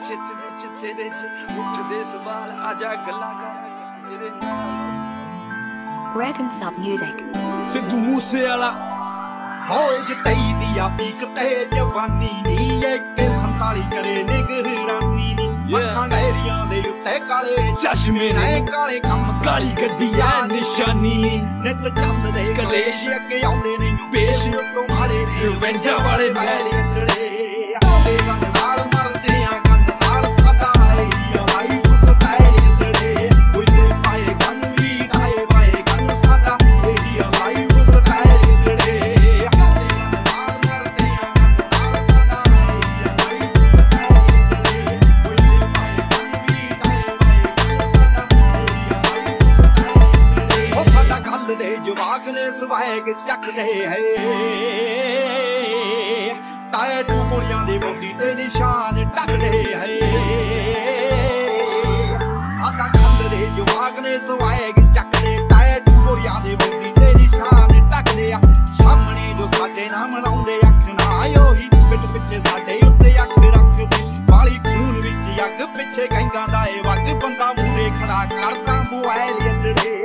ਚਿੱਤ ਵਿੱਚ ਤੇਰੇ ਚ ਉੱਠਦੇ ਸਵਾਲ ਆ ਜਾ ਗੱਲਾਂ ਕਰ ਤੇਰੇ ਨਾਲ। And Sub Music. Sidhu Moose Wala ਹੋਏ ਜਤਈ ਦੀ ਆ ਪੀਕ ਤੇ ਜਵਾਨੀ ਨੀ ਇੱਕ 47 ਕਰੇ ਨਿਗਰਾਨੀ ਨੀ. ਅੱਖਾਂ ਡੈਰੀਆਂ ਦੇ ਉੱਤੇ ਕਾਲੇ ਚਸ਼ਮੇ ਨੇ। ਕਾਲੇ ਕੰਮ ਕਾਲੀ ਗੱਡੀ ਆ ਨਿਸ਼ਾਨੀ। ਨਿਤ ਚੱਲਦੇ ਕਲੇਸ਼। ਕਲੇਸ਼ ਅੱਗੇ ਆਉਂਦੇ ਨੇ। ਪੇਸ਼। ਤੋਂ ਮਾਰੇ ਨੇ। ਰਵੈਂਜਾਂ ਵਾਲੇ ਬੈਲੇ ਦੇ ਜਵਾਕ ਨੇ ਸਵੈਗ ਚੱਕਦੇ ਹੈ। ਟਾਇਟੂ ਕੁੜੀਆਂ ਦੇ ਬੋਡੀ ਤੇ ਨਿਸ਼ਾਨ ਟੱਕਦੇ ਹੈ। ਸਾਡਾ ਗੱਲ ਦੇ ਜਵਾਕ ਨੇ ਸਵੈਗ ਚੱਕਦੇ ਟਾਇਟੂ ਕੁੜੀਆਂ ਦੇ ਬੋਡੀ ਤੇ ਨਿਸ਼ਾਨ ਟੱਕਦੇ ਆ। ਸਾਹਮਣੇ ਜੋ ਸਾਡੇ ਨਾਮ ਲਾਉਂਦੇ ਅੱਖ ਨਾ ਉਹੀ ਪਿੱਠ ਪਿੱਛੇ ਸਾਡੇ ਉੱਤੇ ਅੱਖ ਰੱਖਦੇ ਵਾਲੀ ਖੂਨ ਵਿੱਚ ਅੱਗ ਪਿੱਛੇ ਗੈਂਗਾਂ ਦਾ ਏ ਵਗ, ਬੰਦਾ ਮੂਰੇ ਖੜਾ ਕਰਦਾ ਮੋਬਾਈਲ ਯੰਦੜੇ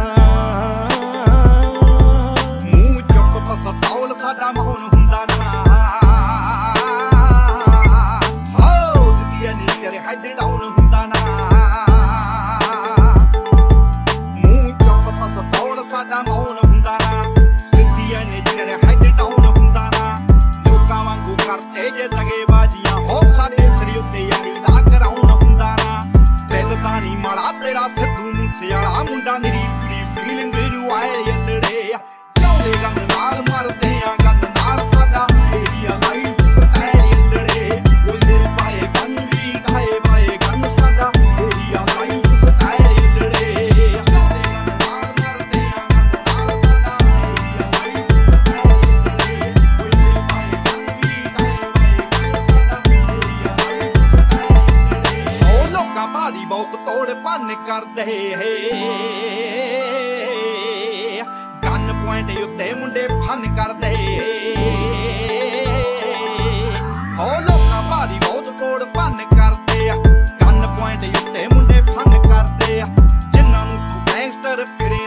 ਹੈਡ ਡਾਊਨ ਹੁੰਦਾ ਨਾ। ਮੂੰਹ ਚੁੱਕ ਪਸਤੌਲ ਸਾਡਾ ਮੌਨ ਹੁੰਦਾ ਨਾ। ਸਦੀਆ ਨੀ ਤੇਰੇ ਹੈਡ ਡਾਊਨ ਹੁੰਦਾ ਨਾ। ਲੋਕਾਂ ਵਾਂਗੂ ਕਰਤੇ ਜੇ ਤਗੇ ਬਾਜੀਆਂ ਹੋ ਸਾਡੇ ਸਿਰ ਉੱਤੇ ਯਾਰੀ ਦਾ ਕਰਾਉਣ ਹੁੰਦਾ ਨਾ। ਦਿਲ ਤਾਂ ਨਹੀਂ ਮਾੜਾ, ਤੇਰਾ ਸਿੱਧੂ ਮੂਸੇ ਵਾਲਾ ਮੁੰਡਾ ਐਲਾਨ ਕਰਦੇ ਹੈ। ਗਨ ਪੁਆਇੰਟ ਉੱਤੇ ਮੁੰਡੇ ਫਨ ਕਰਦੇ ਹੋ। ਲੋਕਾਂ ਭਾਰੀ ਬਹੁਤ ਤੋੜ ਭੰਨ ਕਰਦੇ ਆ। ਗਨ ਪੁਆਇੰਟ ਉੱਤੇ ਮੁੰਡੇ ਫਨ ਕਰਦੇ ਆ। ਜਿਨ੍ਹਾਂ ਨੂੰ ਤੂੰ ਗੈਂਗਸਟਰ ਫਿਰੇ